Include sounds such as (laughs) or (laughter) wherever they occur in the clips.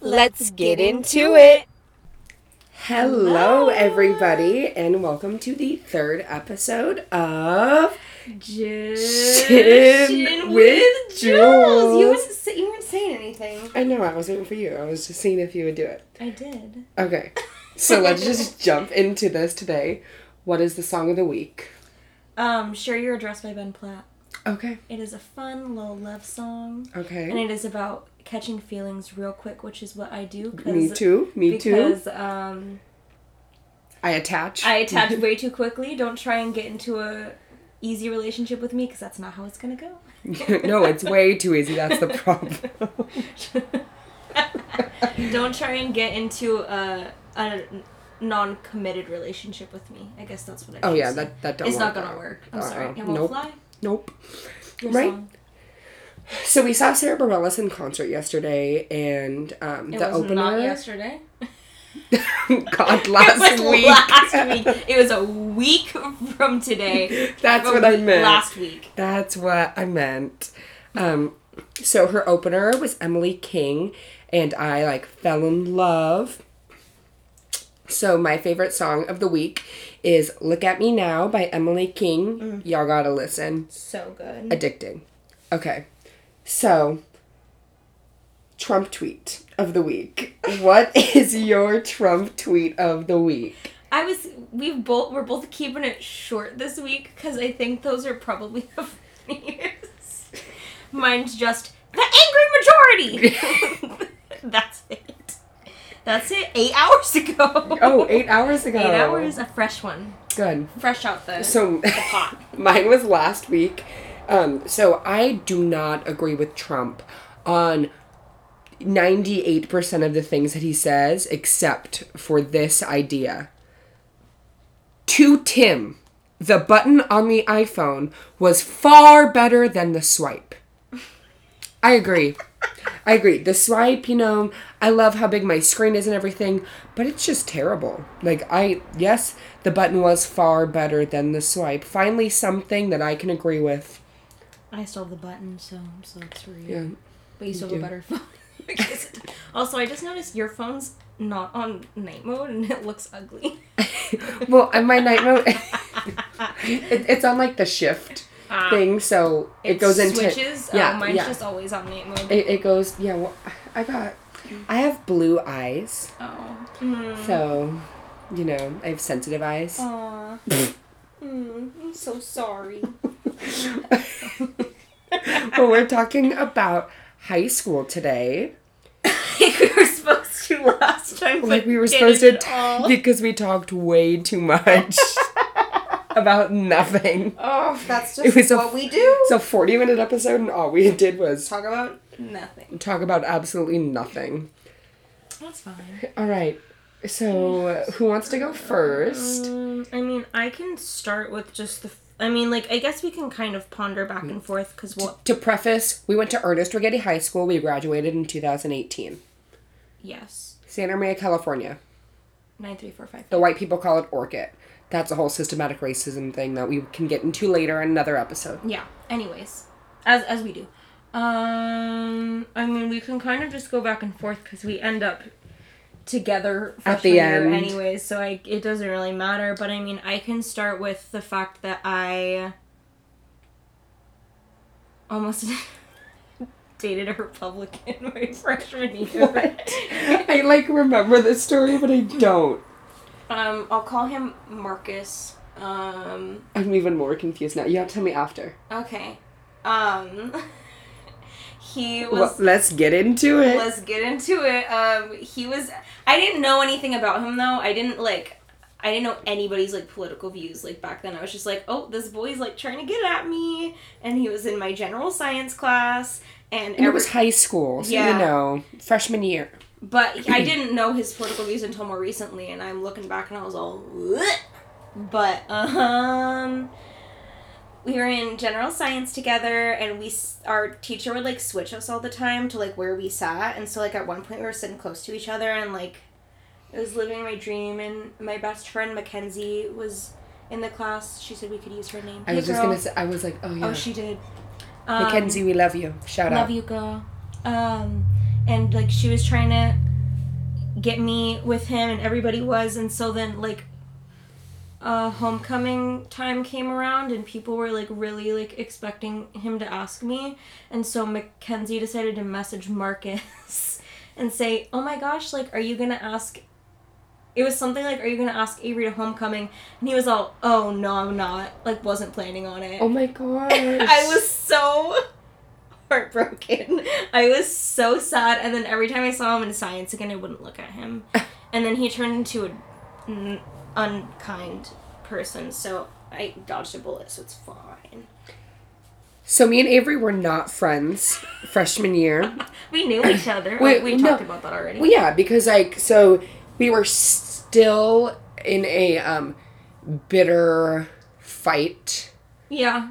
Let's get into it. Hello, everybody, and welcome to the third episode of Gin with Jules. You wasn't, you weren't saying anything. I know, I was waiting for you. I was just seeing if you would do it. I did. Okay, (laughs) so let's just jump into this today. What is the song of the week? Um, Share Your Address by Ben Platt. Okay, It is a fun little love song. Okay. And it is about catching feelings real quick, which is what I do. Me too, me too. Because um, I attach. I attach (laughs) way too quickly. Don't try and get into a easy relationship with me because that's not how it's gonna go. (laughs) no, it's way too easy. That's the problem. (laughs) Don't try and get into a, a non-committed relationship with me. I guess that's what I. oh yeah, say. that that don't It's not gonna out. work. I'm sorry. It won't Nope. fly. Nope. Your Right. song. So we saw Sara Bareilles in concert yesterday, and um, the opener. not yesterday. (laughs) God, last (laughs) it was week. last week. (laughs) It was a week from today. That's what I meant. Last week. That's what I meant. Um, so her opener was Emily King, and I like fell in love. So my favorite song of the week is "Look at Me Now" by Emily King. Mm. Y'all gotta listen. So good. Addicting. Okay, so Trump tweet of the week. What (laughs) is your Trump tweet of the week? I was. We've both. We're both keeping it short this week because I think those are probably the (laughs) funniest. Mine's just the angry majority. (laughs) That's it. That's it. Eight hours ago. Oh, eight hours ago. Eight hours. A fresh one. Good. Fresh out the So the pot. mine was last week. Um, so I do not agree with Trump on 98% of the things that he says, except for this idea. To Tim, the button on the iPhone was far better than the swipe. I agree. I agree. The swipe, you know, I love how big my screen is and everything, but it's just terrible. Like, I, yes, the button was far better than the swipe. Finally, something that I can agree with. I still have the button, so so it's for you. Yeah. But you still have a better phone. (laughs) Also, I just noticed your phone's not on night mode and it looks ugly. (laughs) Well, my night mode, (laughs) it, it's on like the shift Ah. thing, so it, goes into. switches. Yeah, oh, mine's yeah. just always on night mode. It, it goes, yeah, well, I got, I have blue eyes, oh. Mm. so, you know, I have sensitive eyes. Aw. Mm, I'm so sorry. (laughs) but we're talking about high school today. (laughs) we were supposed to last time. Like we were supposed to, didn't at all. t- because we talked way too much (laughs) about nothing. Oh, that's just It was what f- we do. It's a 40 minute episode, and all we did was Talk about nothing. talk about absolutely nothing. That's fine. All right. So, who wants to go first? Um, I mean, I can start with just the. f- I mean, like, I guess we can kind of ponder back and forth because what? To preface, we went to Ernest Righetti High School. We graduated in 2018. Yes, Santa Maria, California. nine three four five. The white people call it Orcutt. That's a whole systematic racism thing that we can get into later in another episode. Yeah. Anyways, as as we do. Um, I mean, we can kind of just go back and forth because we end up together At the end. anyways. So I it doesn't really matter. But I mean, I can start with the fact that I almost (laughs) dated a Republican my (laughs) freshman year. I like remember this story, but I don't. Um, I'll call him Marcus. Um, I'm even more confused now. You have to tell me after. okay. Um, (laughs) he was. Well, let's get into it. Let's get into it. Um, he was. I didn't know anything about him though. I didn't like. I didn't know anybody's like political views like back then. I was just like, oh, this boy's like trying to get at me, and he was in my general science class, and And it was high school, so Yeah. you know, freshman year. but I didn't know his political views until more recently, and I'm looking back and I was all, "Bleh." but um, we were in general science together and we our teacher would like switch us all the time to like where we sat and so like at one point we were sitting close to each other and like it was living my dream and my best friend Mackenzie was in the class she said we could use her name I Hey, was just gonna say, I was like, oh yeah, oh she did um, Mackenzie, we love you. Shout love out. Love you girl um and like she was trying to get me with him, and everybody was. And so then, like, uh, homecoming time came around, and people were like really like expecting him to ask me. And so Mackenzie decided to message Marcus (laughs) and say, "Oh my gosh, like, are you gonna ask?" It was something like, "Are you gonna ask Avery to homecoming?" And he was all, "Oh no, I'm not." Like, wasn't planning on it. Oh my god. (laughs) I was so (laughs) heartbroken. I was so sad, and then every time I saw him in science again, I wouldn't look at him. And then he turned into a unkind person, so I dodged a bullet, so it's fine. So me and Avery were not friends freshman year. (laughs) We knew each other. We no. talked about that already. Well, yeah, because like so we were still in a um bitter fight yeah.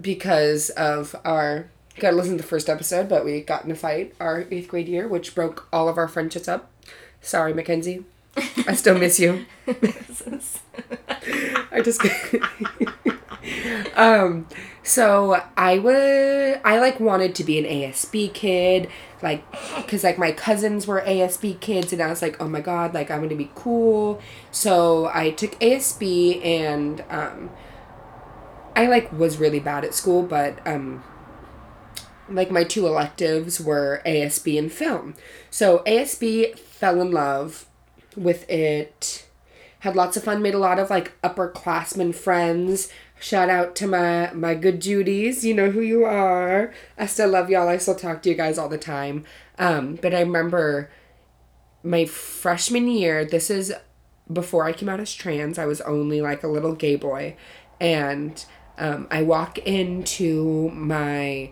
because of our gotta listen to the first episode, but we got in a fight our eighth grade year, which broke all of our friendships up. Sorry, Mackenzie. I still miss you. (laughs) I just um so I would I like wanted to be an ASB kid like cuz like my cousins were ASB kids and I was like oh my god like I'm to be cool. So I took ASB and um I like was really bad at school but um like my two electives were ASB and film. So ASB fell in love with it. Had lots of fun made a lot of like upperclassmen friends. Shout out to my my good judies you know who you are. I still love y'all. I still talk to you guys all the time. Um but i remember my freshman year this is before i came out as trans i was only like a little gay boy. And um, i walk into my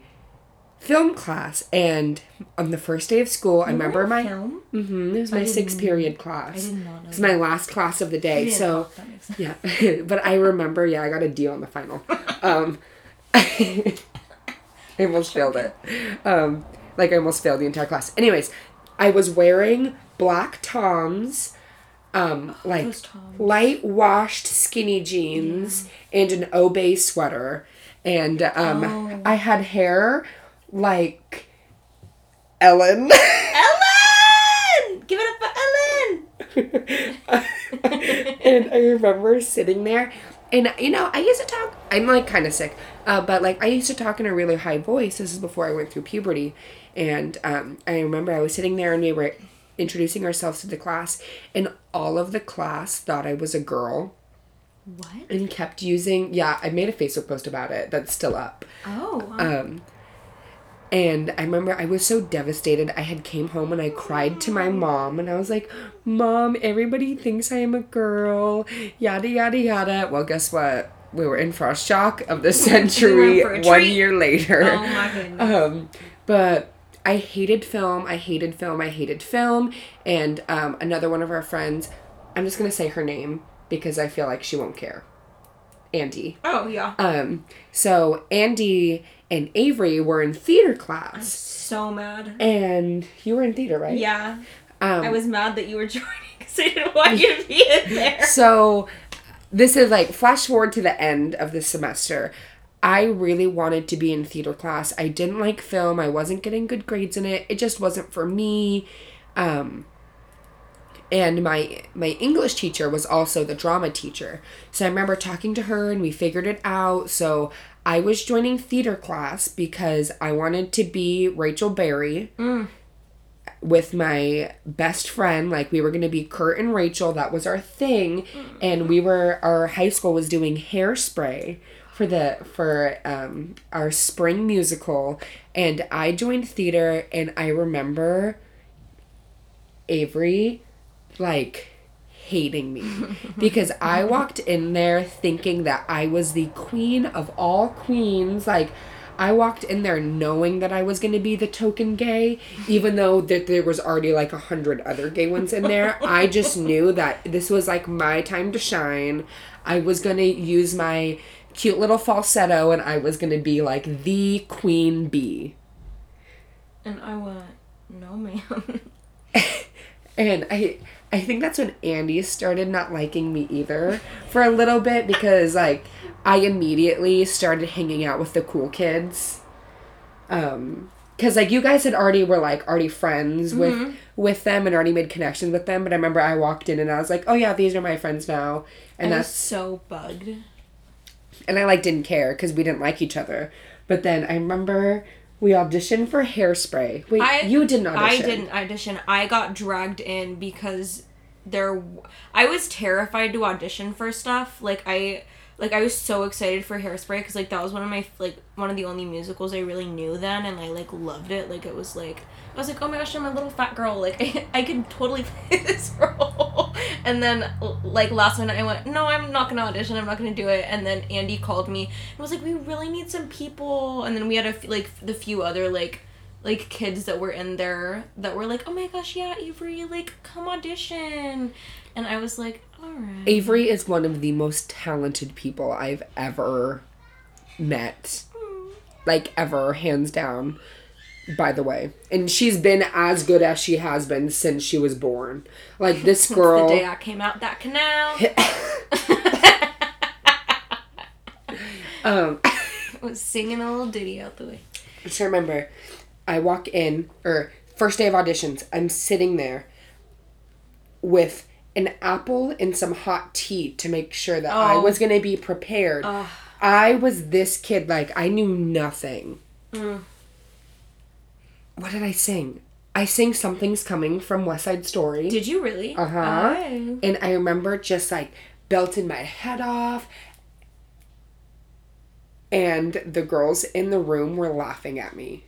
film class and on the first day of school i remember my film. hmm it was my sixth period class did not know it was my last class of the day so that makes sense. yeah, (laughs) but I remember. Yeah, I got a D on the final. (laughs) Um, (laughs) I almost failed it. Um, like I almost failed the entire class. Anyways, I was wearing black Toms, um, like Toms. light washed skinny jeans and an Obey sweater, and um, Oh. I had hair like Ellen. (laughs) Ellen! Give it up for Ellen! (laughs) and I remember sitting there, and you know, I used to talk. I'm like kind of sick, uh, but like I used to talk in a really high voice. This is before I went through puberty, and um, I remember I was sitting there and we were introducing ourselves to the class, and all of the class thought I was a girl What? and kept using. Yeah, I made a Facebook post about it. That's still up. Oh. Um, and I remember I was so devastated. I had came home and I cried to my mom and I was like, "Mom, everybody thinks I am a girl." Yada yada yada. Well, guess what? We were in frost shock of the (laughs) century for one treat. year later. oh my goodness. Um, but I hated film. I hated film. I hated film. And um, another one of our friends, I'm just gonna say her name because I feel like she won't care. Andy. oh yeah. Um, so Andy and Avery were in theater class, So mad. and you were in theater, right? Yeah. Um, I was mad that you were (laughs) joining because I didn't want you to be in there. So this is like flash forward to the end of the semester. I really wanted to be in theater class. I didn't like film. I wasn't getting good grades in it. It just wasn't for me. Um and my my English teacher was also the drama teacher. So I remember talking to her and we figured it out. So I was joining theater class because I wanted to be Rachel Berry with my best friend. Like we were going to be Kurt and Rachel. That was our thing. And we were our high school was doing hairspray for the for um our spring musical. And I joined theater and I remember Avery like hating me. (laughs) Because I walked in there thinking that I was the queen of all queens. Like I walked in there knowing that I was going to be the token gay even though that there was already like a hundred other gay ones in there. I just knew that this was like my time to shine. I was going to use my cute little falsetto and I was going to be like the queen bee. And I went, no, ma'am. (laughs) And I I think that's when Andy started not liking me either for a little bit because like I immediately started hanging out with the cool kids. Um because like you guys had already were like already friends with Mm-hmm. with them and already made connections with them. But I remember I walked in and I was like, oh yeah, these are my friends now, and I was that's so bugged. and I like didn't care because we didn't like each other. But then I remember we auditioned for Hairspray. Wait, I- you didn't I didn't audition. I got dragged in because there. I was terrified to audition for stuff. Like I, like I was so excited for Hairspray because like that was one of my like one of the only musicals I really knew then, and I like loved it. Like it was like I was like, oh my gosh, I'm a little fat girl. Like I, (laughs) I could totally (laughs) play this role. And then like last minute I went, no, I'm not gonna audition. I'm not gonna do it. And then Andy called me and was like, we really need some people. And then we had a f- like the few other like like kids that were in there that were like, oh my gosh, yeah, Avery, like come audition. And I was like, all right. Avery is one of the most talented people I've ever met. Like ever, hands down. By the way, and she's been as good as she has been since she was born. Like (laughs) this girl. the day I came out that canal. (laughs) (laughs) um, was singing a little ditty out the way. Just remember, I walk in, or first day of auditions, I'm sitting there with an apple and some hot tea to make sure that I Oh. was going to be prepared. I was this kid, like, I knew nothing. Mm. What did I sing? I sang Something's Coming from West Side Story. Did you really? Uh-huh. Oh. And I remember just like belting my head off. And the girls in the room were laughing at me.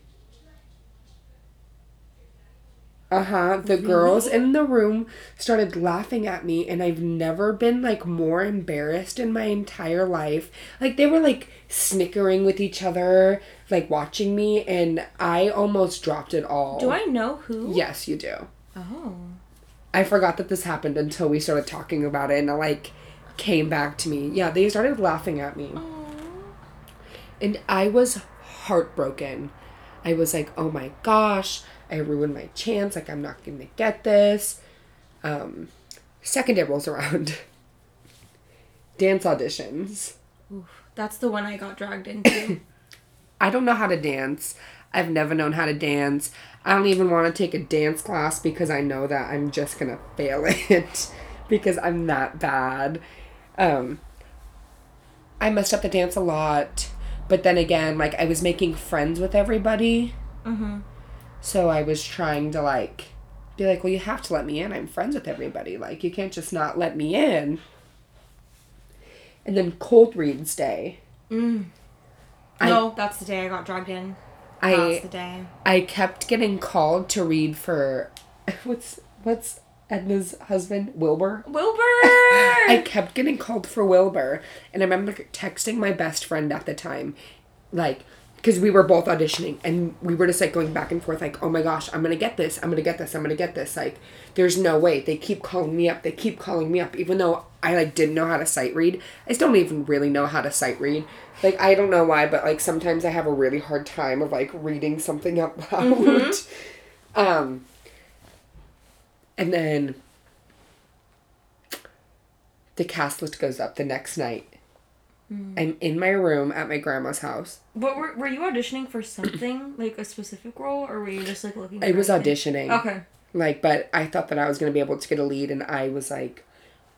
Uh huh. The girls in the room started laughing at me, and I've never been like more embarrassed in my entire life. Like, they were like snickering with each other, like watching me, and I almost dropped it all. Do I know who? Yes, you do. Oh. I forgot that this happened until we started talking about it and it like came back to me. Yeah, they started laughing at me. And I was heartbroken. I was like, "Oh my gosh, I ruined my chance. Like I'm not going to get this." Um second day rolls around. (laughs) Dance auditions. That's the one I got dragged into. (coughs) I don't know how to dance. I've never known how to dance. I don't even want to take a dance class because I know that I'm just going to fail (laughs) it because I'm that bad. Um I messed up the dance a lot, but then again, like I was making friends with everybody. mm-hmm. So I was trying to like be like, "Well, you have to let me in. I'm friends with everybody. Like you can't just not let me in." And then cold reads day. Mm. I- no, that's the day I got dragged in. I That's the day. I kept getting called to read for (laughs) what's what's Edna's husband Wilbur. Wilbur. (laughs) I kept getting called for Wilbur, and I remember texting my best friend at the time, like because we were both auditioning, and we were just like going back and forth, like, oh my gosh, I'm gonna get this, I'm gonna get this, I'm gonna get this. Like, there's no way they keep calling me up, they keep calling me up, even though I like didn't know how to sight read. I still don't even really know how to sight read. Like I don't know why, but like sometimes I have a really hard time of like reading something out loud. (laughs) Um. And then the cast list goes up the next night. I'm in my room at my grandma's house. But were were you auditioning for something like a specific role, or were you just like looking? I was auditioning. Okay. Like, but I thought that I was gonna be able to get a lead, and I was like,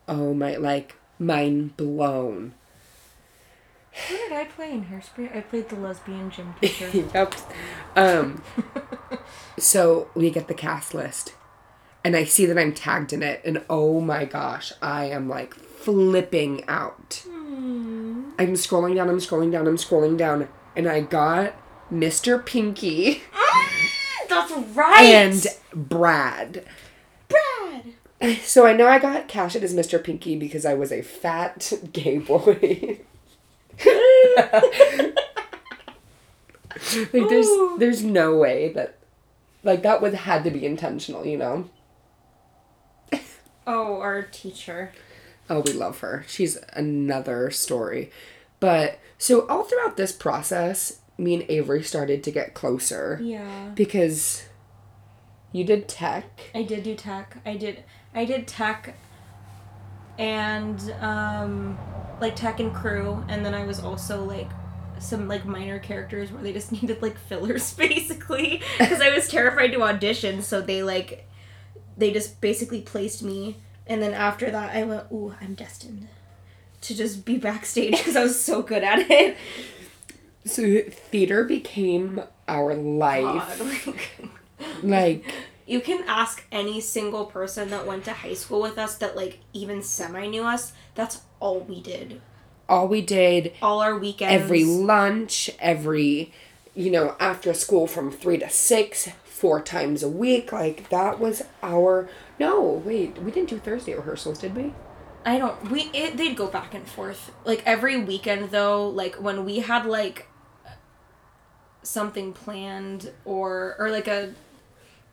oh my, like mind blown. Who did I play in Hairspray? I played the lesbian gym (laughs) teacher. yep. Um. (laughs) so we get the cast list, and I see that I'm tagged in it, and oh my gosh, I am like flipping out. Hmm. I'm scrolling down, I'm scrolling down, I'm scrolling down, and I got Mr. Pinky (laughs) That's right. and Brad. Brad. So I know I got casted as Mr. Pinky because I was a fat gay boy. (laughs) like there's Ooh. there's no way that like that would had to be intentional, you know. Oh, our teacher. Oh, we love her. She's another story. But so all throughout this process, me and Avery started to get closer Yeah. because you did tech. I did do tech. I did I did tech and um like tech and crew and then I was also like some like minor characters where they just (laughs) needed like fillers (laughs) basically because I was terrified to audition, so they like they just basically placed me, and then after that I went, ooh, I'm destined to just be backstage (laughs) because I was so good at it. So theater became our life. God, (laughs) like, Like you can ask any single person that went to high school with us that like even semi knew us. That's all we did. all we did All our weekends. every lunch, every you know, after school from 3 to 6, four times a week, like that was our No, wait, we didn't do Thursday rehearsals, did we? I don't. We it, they'd go back and forth. Like every weekend though, like when we had like something planned or or like a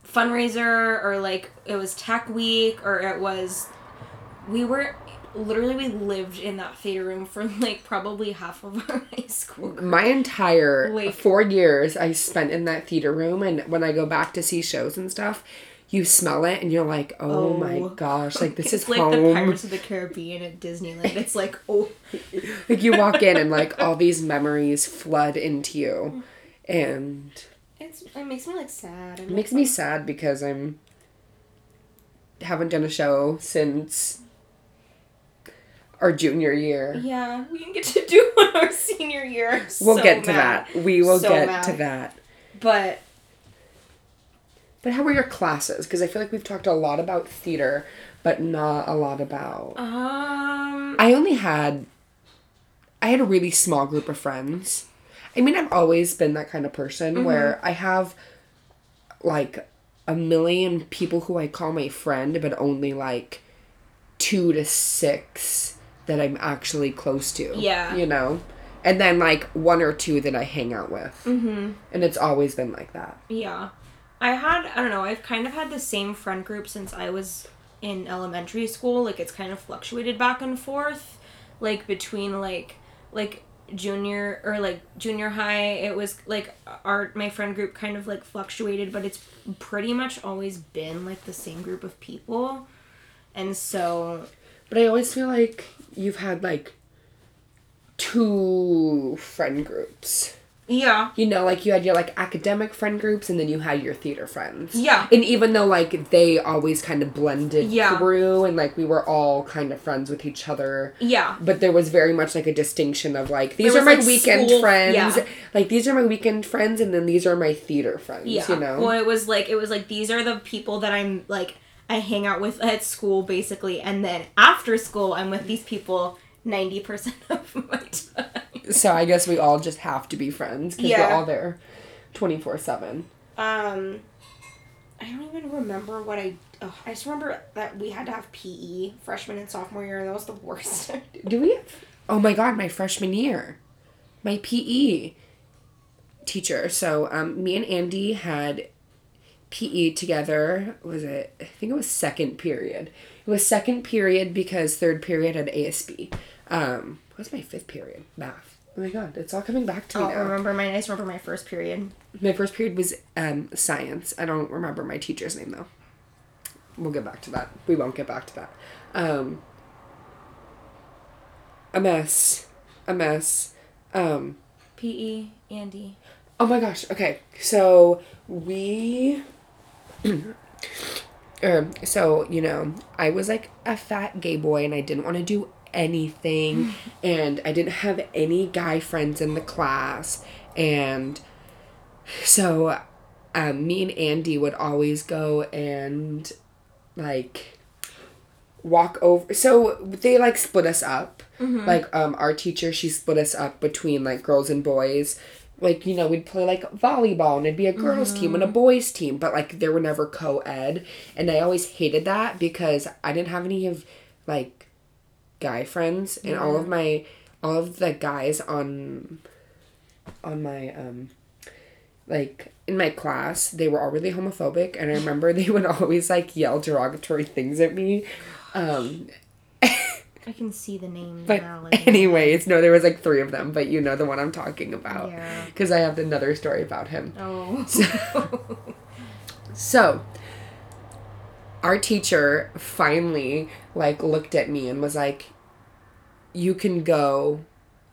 fundraiser or like it was tech week or it was we were literally we lived in that theater room for like probably half of our (laughs) high school. My entire Like- four years I spent in that theater room, and when I go back to see shows and stuff, you smell it, and you're like, "Oh, my Oh. gosh! Like this it's (laughs) is like home." the Pirates of the Caribbean at Disneyland. It's like oh (laughs) like you walk in, and like all these memories flood into you, and it's it makes me like sad. It makes me sad because I'm haven't done a show since our junior year. Yeah, we didn't get to do one (laughs) our senior year. We'll So get to mad. that. We will So get mad. to that. But But how were your classes? Because I feel like we've talked a lot about theater, but not a lot about. um, I only had. I had a really small group of friends. I mean, I've always been that kind of person where I have, like, a million people who I call my friend, but only like two to six that I'm actually close to. Yeah. You know? And then, like, one or two that I hang out with. Mm-hmm. And it's always been like that. yeah, I had I don't know. I've kind of had the same friend group since I was in elementary school. Like it's kind of fluctuated back and forth, like between like like junior or like junior high. It was like our my friend group kind of like fluctuated, but it's pretty much always been like the same group of people, and so But I always feel like you've had, like, two friend groups. Yeah. you know, like you had your like academic friend groups and then you had your theater friends. Yeah. And even though like they always kind of blended Yeah. through and like we were all kind of friends with each other. Yeah. But there was very much like a distinction of like these There are was, my like, weekend school- friends. yeah. Like these are my weekend friends and then these are my theater friends, Yeah. you know. Well, it was like it was like these are the people that I'm like I hang out with at school basically, and then after school I'm with these people ninety percent of my (laughs) time. So I guess we all just have to be friends cuz Yeah. we're all there 24/7. Um, I don't even remember what I. Oh, I just remember that we had to have PE freshman and sophomore year, and that was the worst. (laughs) Do we have? Oh my god, my freshman year. My PE teacher. So, um, me and Andy had PE together. Was it? I think it was second period. It was second period because third period had ASB. Um, what was my fifth period? Math. Oh my god, it's all coming back to me I now. remember my. I just remember my first period. My first period was um, science. I don't remember my teacher's name though. We'll get back to that. We won't get back to that. Um, a mess. A mess. Um, PE, Andy. oh my gosh. Okay. So we. er, (clears throat) so, you know, I was like a fat gay boy and I didn't want to do anything. (sighs) and I didn't have any guy friends in the class. And so um, me and Andy would always go and like walk over so they like split us up. Like um our teacher she split us up between like girls and boys. Like you know we'd play like volleyball and it'd be a girls team and a boys team but like there were never co-ed. And i always hated that because i didn't have any of like guy friends and all of my all of the guys on on my um like in my class they were all really homophobic and i remember they would (laughs) always like yell derogatory things at me um I can see the names but now. Like, anyways no there was like three of them but you know the one i'm talking about Yeah. because i have another story about him oh. so (laughs) our teacher finally like looked at me and was like you can go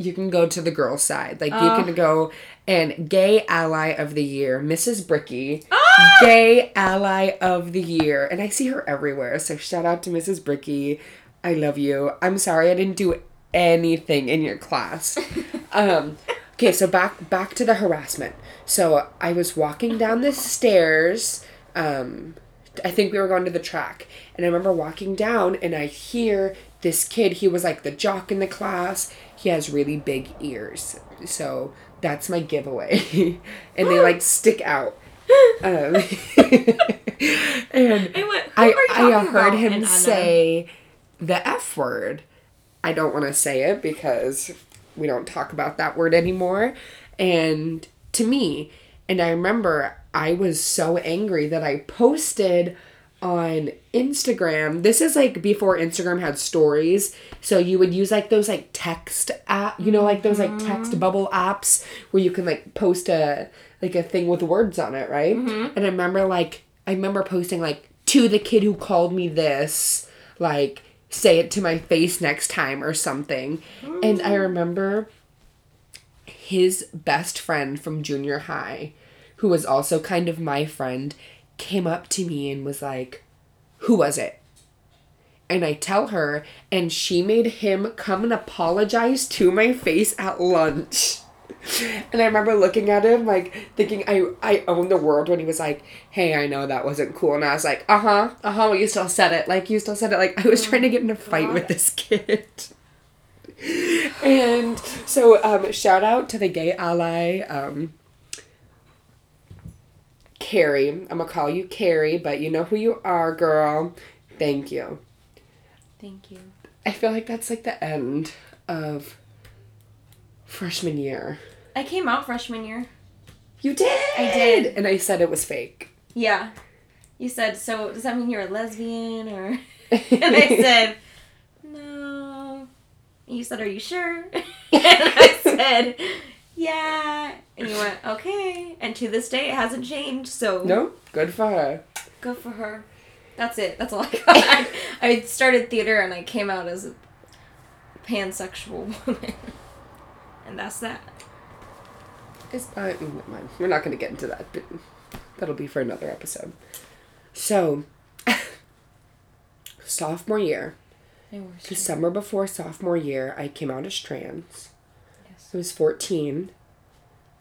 you can go to the girl side. Like you can go and gay ally of the year, Mrs. Bricky. Ah! Gay ally of the year. And I see her everywhere. So shout out to Mrs. Bricky. I love you. I'm sorry I didn't do anything in your class. (laughs) um okay, so back back to the harassment. So I was walking down the stairs. Um I think we were going to the track. And I remember walking down and I hear this kid, he was like the jock in the class. He has really big ears. So that's my giveaway. (laughs) and they like stick out. (laughs) Um, (laughs) and I went, I, I heard him Anna- say the F word. I don't want to say it because we don't talk about that word anymore. And to me, and I remember I was so angry that I posted on Instagram. This is like before Instagram had stories. So you would use like those like text app, you know, like those like mm-hmm. text bubble apps where you can like post a like a thing with words on it, right? Mm-hmm. And I remember like I remember posting like to the kid who called me this, like say it to my face next time or something. And I mm. remember his best friend from junior high, who was also kind of my friend, came up to me and was like, Who was it? And I tell her, and she made him come and apologize to my face at lunch. (laughs) And I remember looking at him, like thinking I I own the world when he was like, "Hey, I know that wasn't cool," and I was like, "Uh huh, uh huh." Well, you still said it, like you still said it. Like I was trying to get in a fight with this kid. (laughs) and so, um, shout out to the gay ally, um, Carrie. I'm gonna call you Carrie, but you know who you are, girl. Thank you. Thank you. I feel like that's like the end of freshman year. I came out freshman year. You did. I did. and I said it was fake. Yeah. You said, so does that mean you're a lesbian or? (laughs) and I said, no. You said, are you sure? (laughs) and I said, yeah. And you went, okay. And to this day, it hasn't changed. So no, good for her. good for her. That's it. That's all I got. (laughs) I, I started theater and I came out as a pansexual (laughs) woman. and that's that. It's, uh, mind. We're not going to get into that, but that'll be for another episode. So, (laughs) sophomore year, the summer before sophomore year, I came out as trans. I was 14.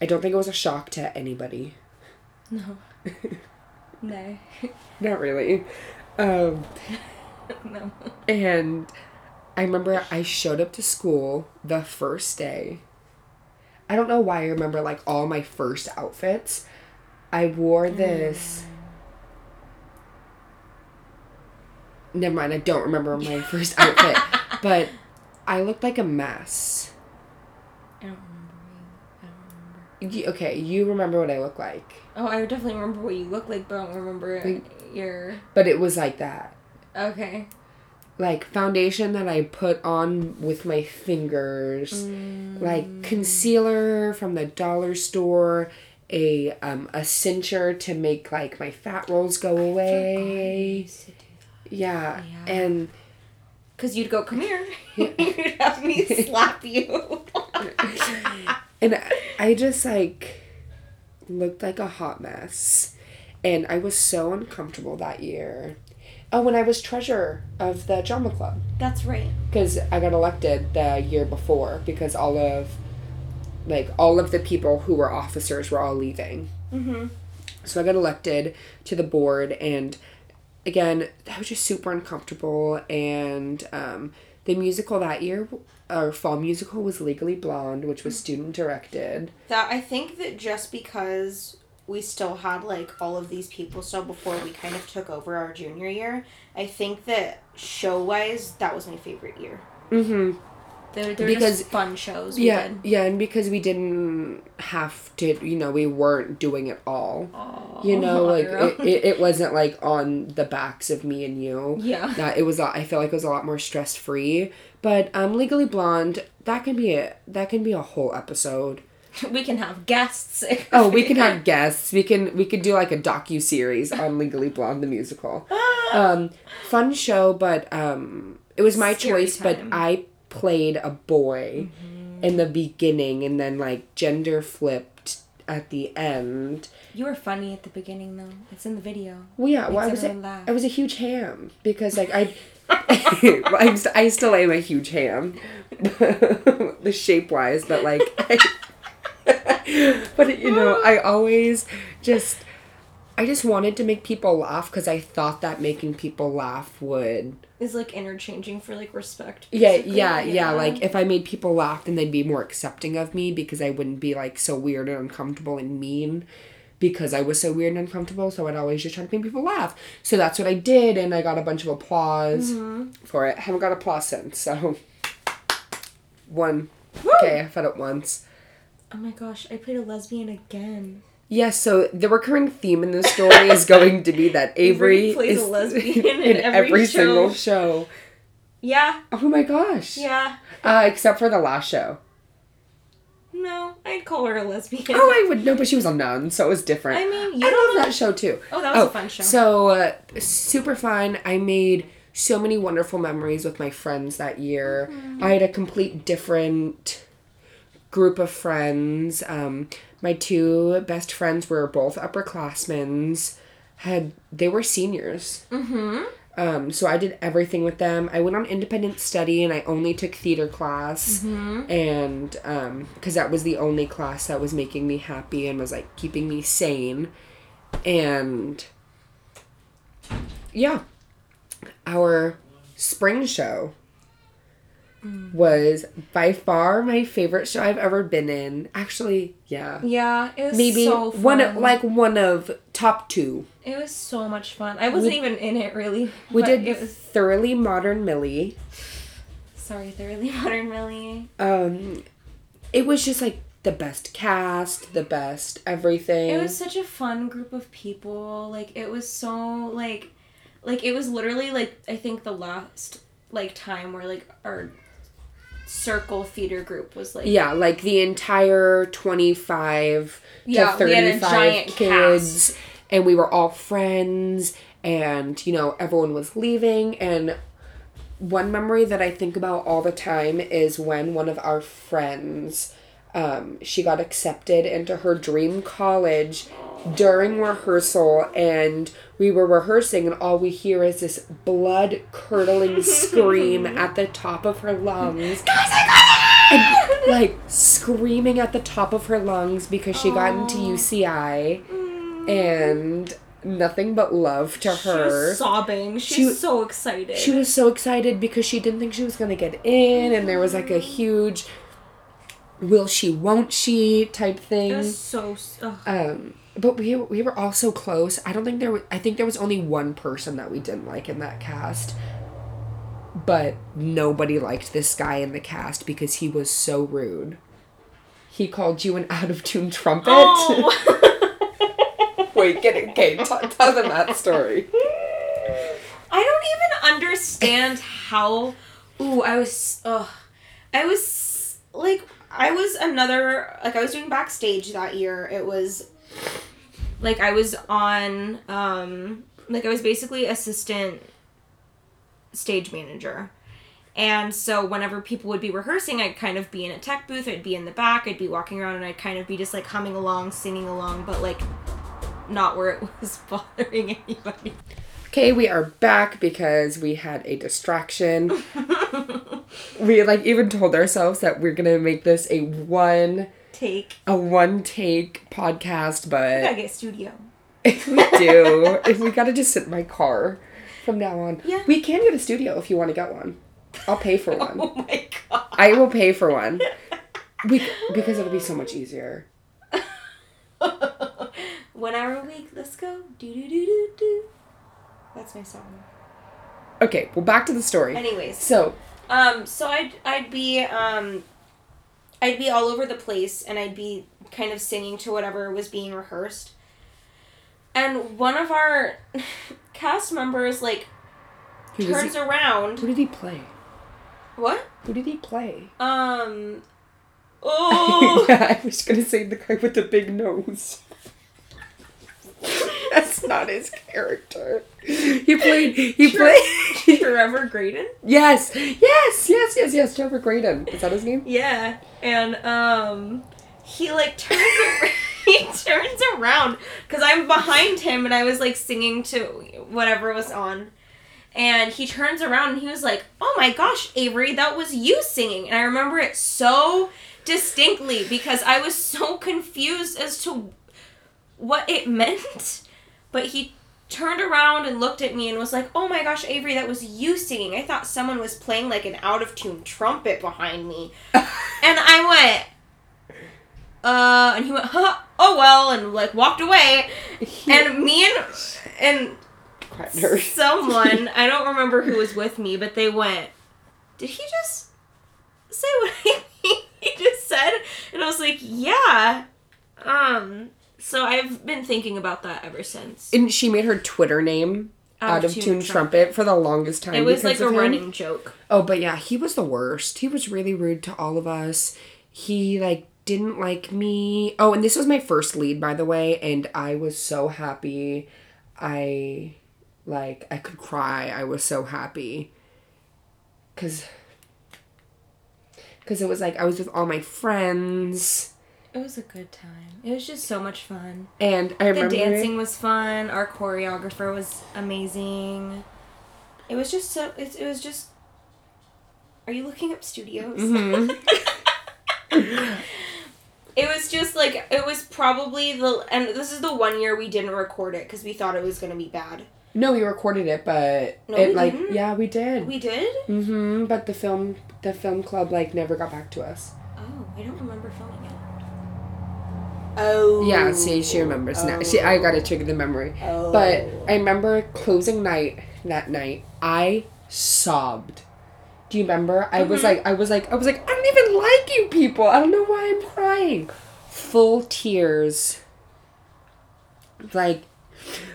I don't think it was a shock to anybody. No. (laughs) no. Not really. Um, (laughs) no. and I remember I showed up to school the first day. I don't know why I remember like all my first outfits. I wore this. Never mind, I don't remember my (laughs) first outfit. but I looked like a mess. I don't remember you. I don't remember. You, okay, you remember what I look like. Oh, I definitely remember what you look like, but I don't remember Like- your. But it was like that. Okay. Like foundation that I put on with my fingers. like concealer from the dollar store, a um a cincher to make like my fat rolls go away. Yeah. Yeah. And Because you'd go, come here. (laughs) you'd have me (laughs) slap you. and I- I just like looked like a hot mess. And I was so uncomfortable that year. Oh, when I was treasurer of the drama club. That's right. because I got elected the year before because all of like all of the people who were officers were all leaving. Mm-hmm. So I got elected to the board and again, that was just super uncomfortable and um, the musical that year our fall musical was Legally Blonde, which was student directed. That I think that just because we still had like all of these people still before we kind of took over our junior year, I think that show wise that was my favorite year. Mhm. They're, they're Because- fun shows. We Yeah, did. yeah, and because we didn't have to, you know, we weren't doing it all. You know, like it, it, it wasn't like on the backs of me and you. Yeah. That it was. I feel like it was a lot more stress free. But um, Legally Blonde, that can be a that can be a whole episode. (laughs) we can have guests. Oh, we can have (laughs) guests. We can we could do like a docu series on Legally Blonde the musical. (gasps) Um, fun show, but um, it was my Scary choice. But. I played a boy, mm-hmm. in the beginning and then like gender flipped at the end. You were funny at the beginning though. It's in the video. Well, yeah, well, I was a, laugh. I was a huge ham because like I, (laughs) (laughs) I'm st- I still am a huge ham, (laughs) the shape wise, but like, but you know, I always just, I just wanted to make people laugh because I thought that making people laugh would. Is like interchanging for like respect. Yeah, basically. yeah, yeah. Like if I made people laugh, then they'd be more accepting of me because I wouldn't be like so weird and uncomfortable and mean because I was so weird and uncomfortable. So I'd always just try to make people laugh. So that's what I did, and I got a bunch of applause mm-hmm. for it. I Haven't got applause since. So one. Okay, I've fed it once. Oh my gosh, I played a lesbian again. Yes, so the recurring theme in this story is going to be that (laughs) Avery, Avery plays a lesbian (laughs) in every show. single show. Yeah, Oh my gosh. yeah. Uh, except for the last show. No, I'd call her a lesbian. Oh, I would know, but she was a nun, so it was different. I mean, you I don't love that show too. Oh, that was a fun show. So uh, super fun. I made so many wonderful memories with my friends that year. Mm-hmm. I had a complete different group of friends. Um, my two best friends were both upperclassmen. Had they were seniors. Mm-hmm. Um, so I did everything with them. I went on independent study and I only took theater class. Mm-hmm. And um, because that was the only class that was making me happy and was like keeping me sane. And yeah, our spring show was by far my favorite show I've ever been in. Actually, yeah. Yeah, it was Maybe so one of like one of top two. It was so much fun. I wasn't even in it really. We did It was thoroughly modern Millie. sorry, thoroughly (laughs) modern Millie. Um, it was just like the best cast, the best everything. It was such a fun group of people. Like it was so like, like it was literally like I think the last like time where like our circle theater group was like yeah, like the entire twenty five Yeah, to we had a thirty five giant kids, cast. and we were all friends, and you know everyone was leaving, and one memory that I think about all the time is when one of our friends, um, she got accepted into her dream college during rehearsal, and we were rehearsing, and all we hear is this blood curdling (laughs) scream at the top of her lungs. And, like screaming at the top of her lungs because she got into UCI and nothing but love to She her. was sobbing. She, She- was so excited. She was so excited because she didn't think she was going to get in, and there was like a huge will she, won't she type It thing. was so. Ugh. Um, but we, we were all so close. I don't think there was, I think there was only one person that we didn't like in that cast. But nobody liked this guy in the cast because he was so rude. He called you an out of tune trumpet. Oh. (laughs) Wait, get it. Okay, t- tell them that story. I don't even understand how. Ooh, I was. Ugh. I was like, I was another. Like, I was doing backstage that year. It was. Like, I was on. Um, like, I was basically assistant stage manager. And so whenever people would be rehearsing, I'd kind of be in a tech booth, I'd be in the back, I'd be walking around, and I'd kind of be just like humming along, singing along, but like not where it (laughs) was bothering anybody. Okay, we are back because we had a distraction. (laughs) we like even told ourselves that we're gonna make this a one Take. a one take podcast, I gotta get a studio. if we do, if we gotta just sit in my car from now on. Yeah. We can get a studio if you want to get one. I'll pay for (laughs) one. Oh my god. I will pay for one. We, because it'll be so much easier. (laughs) One hour a week, let's go. Do do do do do. That's my song. Okay, well back to the story. Anyways, So um, so I'd I'd be um, I'd be all over the place, and I'd be kind of singing to whatever was being rehearsed. And one of our (laughs) cast members like who, turns he, around. who did he play? What? Who did he play? Um. (laughs) Oh. yeah, I was gonna say the guy with the big nose. (laughs) That's not his character. He played. He played. (laughs) Trevor Graydon. yes, yes, yes, yes, yes. Trevor Graydon. Is that his name? Yeah, and um, he like turns ar- (laughs) he turns around because I'm behind him and I was like singing to whatever was on, and he turns around and he was like, "Oh my gosh, Avery, that was you singing," and I remember it so distinctly because I was so confused as to what it (laughs) meant, but he turned around and looked at me and was like, "Oh my gosh, Avery, that was you singing. I thought someone was playing like an out of tune trumpet behind me." (laughs) and I went, "Uh," and he went, "Huh, oh well," and like walked away. (laughs) And me and and someone, I don't remember who was with me, but they went, "Did he just say what he just said?" And I was like, "Yeah." Um, so I've been thinking about that ever since. And she made her Twitter name out of tune trumpet for the longest time. It was like a him. running joke. Oh, but yeah, he was the worst. He was really rude to all of us. He like didn't like me. Oh, and this was my first lead by the way, and I was so happy. I like I could cry. I was so happy. Cuz cuz it was like I was with all my friends It was a good time. It was just so much fun. and I remember The dancing was fun. Our choreographer was amazing. It was just so. It, it was just. Are you looking up studios? Mm-hmm. (laughs) (laughs) it was just like it was probably the and this is the one year we didn't record it because we thought it was gonna be bad. No, we recorded it, but No, it we like didn't. yeah, we did. We did. Mhm, but the film the film club like never got back to us. Oh, I don't remember filming it. Oh. Yeah, see, she remembers now. She, I gotta trigger the memory. Oh. But I remember closing night that night. I sobbed. Do you remember? I was Mhm. like, I was like, I was like, I don't even like you people. I don't know why I'm crying. Full tears. Like,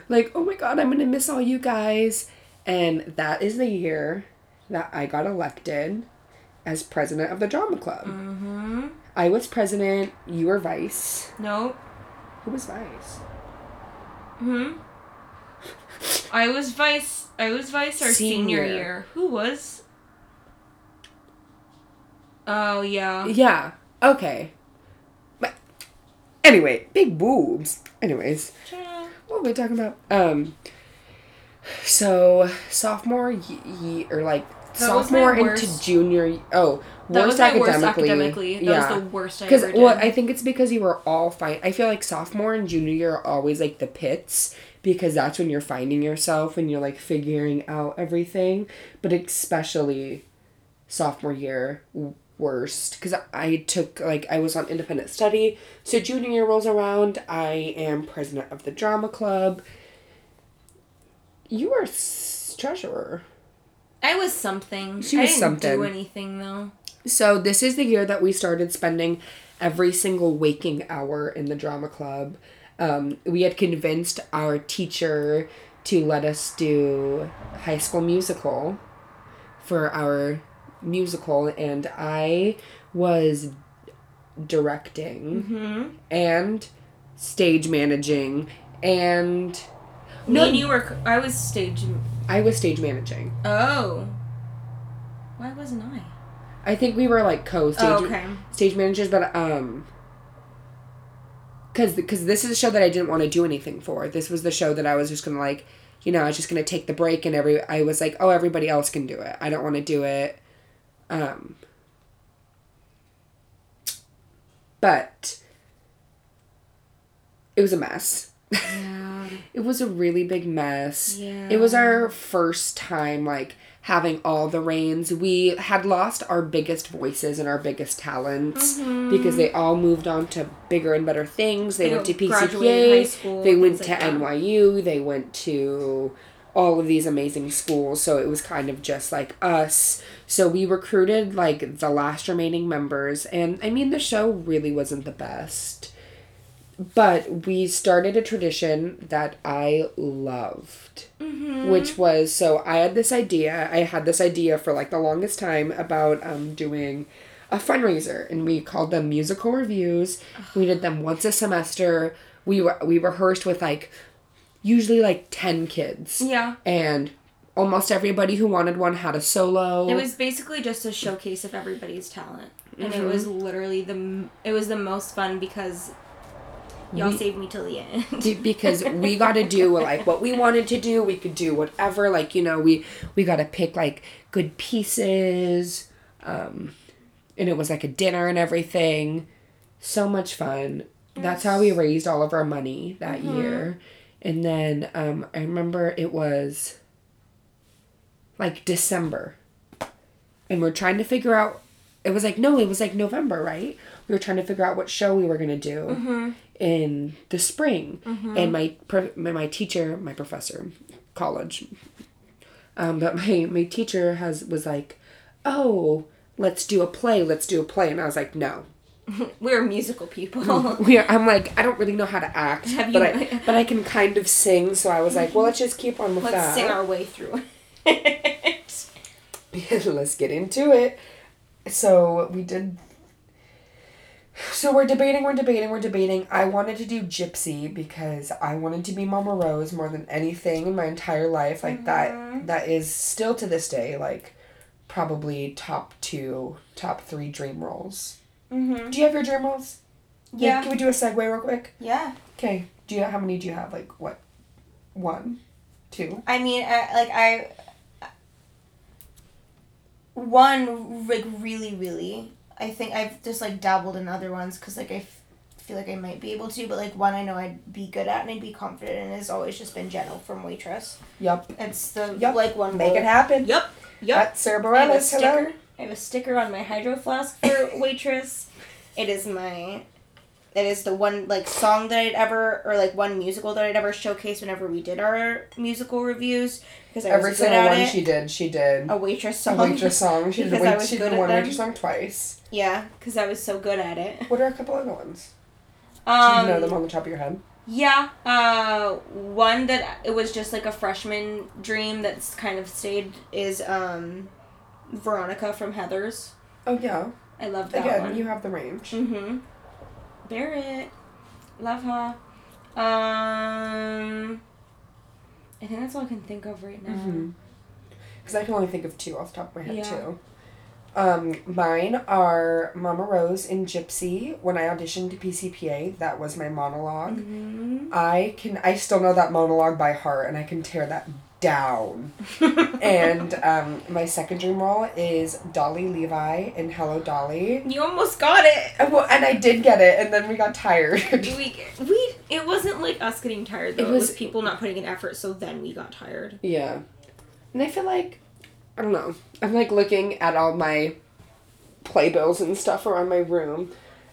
like, oh my god, I'm gonna miss all you guys. And that is the year that I got elected as president of the drama club. Mm-hmm. I was president. You were vice. No. Who was vice? Hmm. (laughs) I was vice. I was vice our senior, Senior. year. Who was? Oh yeah. Yeah. Okay. But anyway, big boobs. Anyways, what were we talking about? Um. So sophomore ye- ye- or like That sophomore into junior. Oh, That was worst my academically. worst academically. That yeah. was the worst I Because ever did. well, I think it's because you were all fine. I feel like sophomore and junior year are always like the pits because that's when you're finding yourself and you're like figuring out everything. But especially sophomore year, worst because I took like I was on independent study. So junior year rolls around. I am president of the drama club. You are s- treasurer. I was something. She I was didn't something. do anything though. So this is the year that we started spending every single waking hour in the drama club. Um, we had convinced our teacher to let us do High School Musical for our musical, and I was directing Hmm. and stage managing, and Me No. and you were. I was stage. I was stage managing. Oh. Why wasn't I? I think we were like co-stage Oh, okay. stage managers, but um, because because this is a show that I didn't want to do anything for. This was the show that I was just gonna like, you know, I was just gonna take the break, and every I was like, oh, everybody else can do it. I don't want to do it. Um, but it was a mess. Yeah. It was a really big mess. Yeah. It was our first time like having all the reins. We had lost our biggest voices and our biggest talents because they all moved on to bigger and better things. They, They went to PCPA, school, they went to like. NYU, they went to all of these amazing schools. So it was kind of just like us. So we recruited like the last remaining members and I mean the show really wasn't the best. But we started a tradition that I loved, Mm-hmm. which was so I had this idea. I had this idea for like the longest time about um, doing a fundraiser, and we called them musical reviews. We did them once a semester. We we rehearsed with like usually like 10 kids. Yeah. And almost everybody who wanted one had a solo. It was basically just a showcase of everybody's talent, and it was Mm-hmm. literally the it was the most fun because y'all We- saved me till the end. Because we got to do like what we wanted to do. We could do whatever. Like you know, we we got to pick like good pieces, um, and it was like a dinner and everything. So much fun. That's how we raised all of our money that year. And then um, I remember it was like December, and we're trying to figure out. It was like no, it was like November, right? We were trying to figure out what show we were gonna do in the spring, and my my my teacher, my professor, college, um, but my my teacher has was like, oh, let's do a play, let's do a play, and I was like, no. (laughs) We're musical people. (laughs) We are, I'm like I don't really know how to act, Have but you- I (laughs) but I can kind of sing, so I was like, well, let's just keep on with that. Let's sing our way through it. let's get into it. So we did. So we're debating, we're debating, we're debating. I wanted to do Gypsy because I wanted to be Mama Rose more than anything in my entire life. Like that, mm-hmm. that is still to this day like probably top two, top three dream roles. mm-hmm. Do you have your dream roles? Yeah. Can we do a segue real quick? Yeah. Okay. Do you know how many do you have? Like what? One, two. I mean, I, like I. Uh, one like really really. I think I've just like dabbled in other ones because like I f- feel like I might be able to, but like one I know I'd be good at and I'd be confident in has always just been Jenna from Waitress. Yep. It's the Yep. like one. Make bullet- it happen. Yep. Yep. That's Sara I have a Bareilles. sticker. Hello. I have a sticker on my hydro flask for (laughs) waitress. It is my. It is the one like song that I'd ever or like one musical that I'd ever showcase whenever we did our musical reviews because I Every was good single at one it. she did, she did. a waitress song A waitress song. She did, (laughs) Because a I wait, she did one them. waitress song twice. Yeah, because I was so good at it. What are a couple other ones? Do Um, you know them on the top of your head? Yeah, uh, one that it was just like a freshman dream that's kind of stayed is um, Veronica from Heathers. Oh yeah. I love that Again, one. you have the range. Mm-hmm. Barrett. Love her. Um I think that's all I can think of right now. Because I can only think of two off the top of my head Yeah. too. Um, mine are Mama Rose and Gypsy. When I auditioned to PCPA, that was my monolog Mm-hmm. I can I still know that monologue by heart and I can tear that down. (laughs) and um, my second dream role is Dolly Levi in Hello Dolly. You almost got it. And, well, and I did get it, and then we got tired. We we it wasn't like us getting tired though. It It was, was- people not putting in effort, so then we got tired. yeah, and I feel like I don't know. I'm like looking at all my playbills and stuff around my room.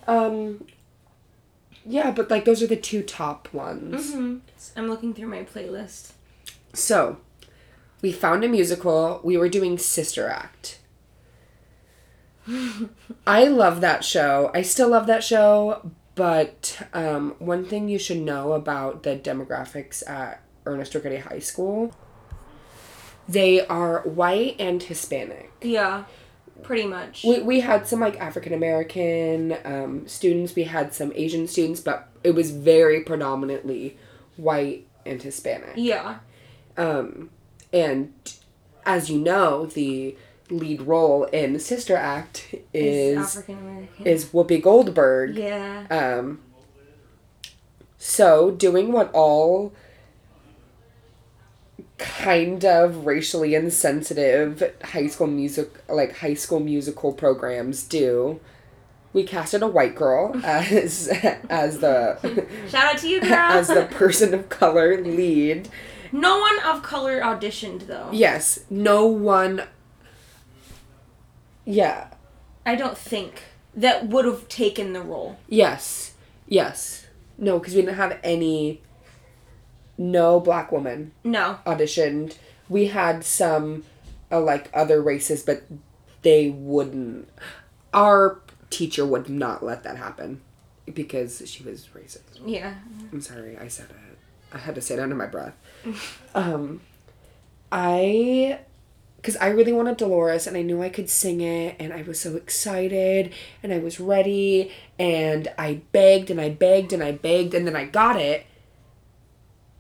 Um, yeah, but like those are the two top ones. Mm-hmm. I'm looking through my playlist. So, we found a musical. We were doing Sister Act. (laughs) I love that show. I still love that show, but um, one thing you should know about the demographics at Ernest Righetti High School they are white and Hispanic. Yeah, pretty much. We, we had some like African American um, students, we had some Asian students, but it was very predominantly white and Hispanic. yeah. Um, and as you know, the lead role in Sister Act is African American. is Whoopi Goldberg. Yeah. Um, so doing what all kind of racially insensitive high school music like high school musical programs do we casted a white girl as (laughs) as the Shout out to you, girl. as the person of color lead no one of color auditioned though. yes no one yeah I don't think that would have taken the role. yes yes no because we didn't have any no black woman No. auditioned. We had some uh, like other races, but they wouldn't. Our teacher would not let that happen because she was racist. Yeah. I'm sorry, I said it. I had to say it under my breath. (laughs) um, I, because I really wanted Dolores and I knew I could sing it and I was so excited and I was ready and I begged and I begged and I begged and then I got it.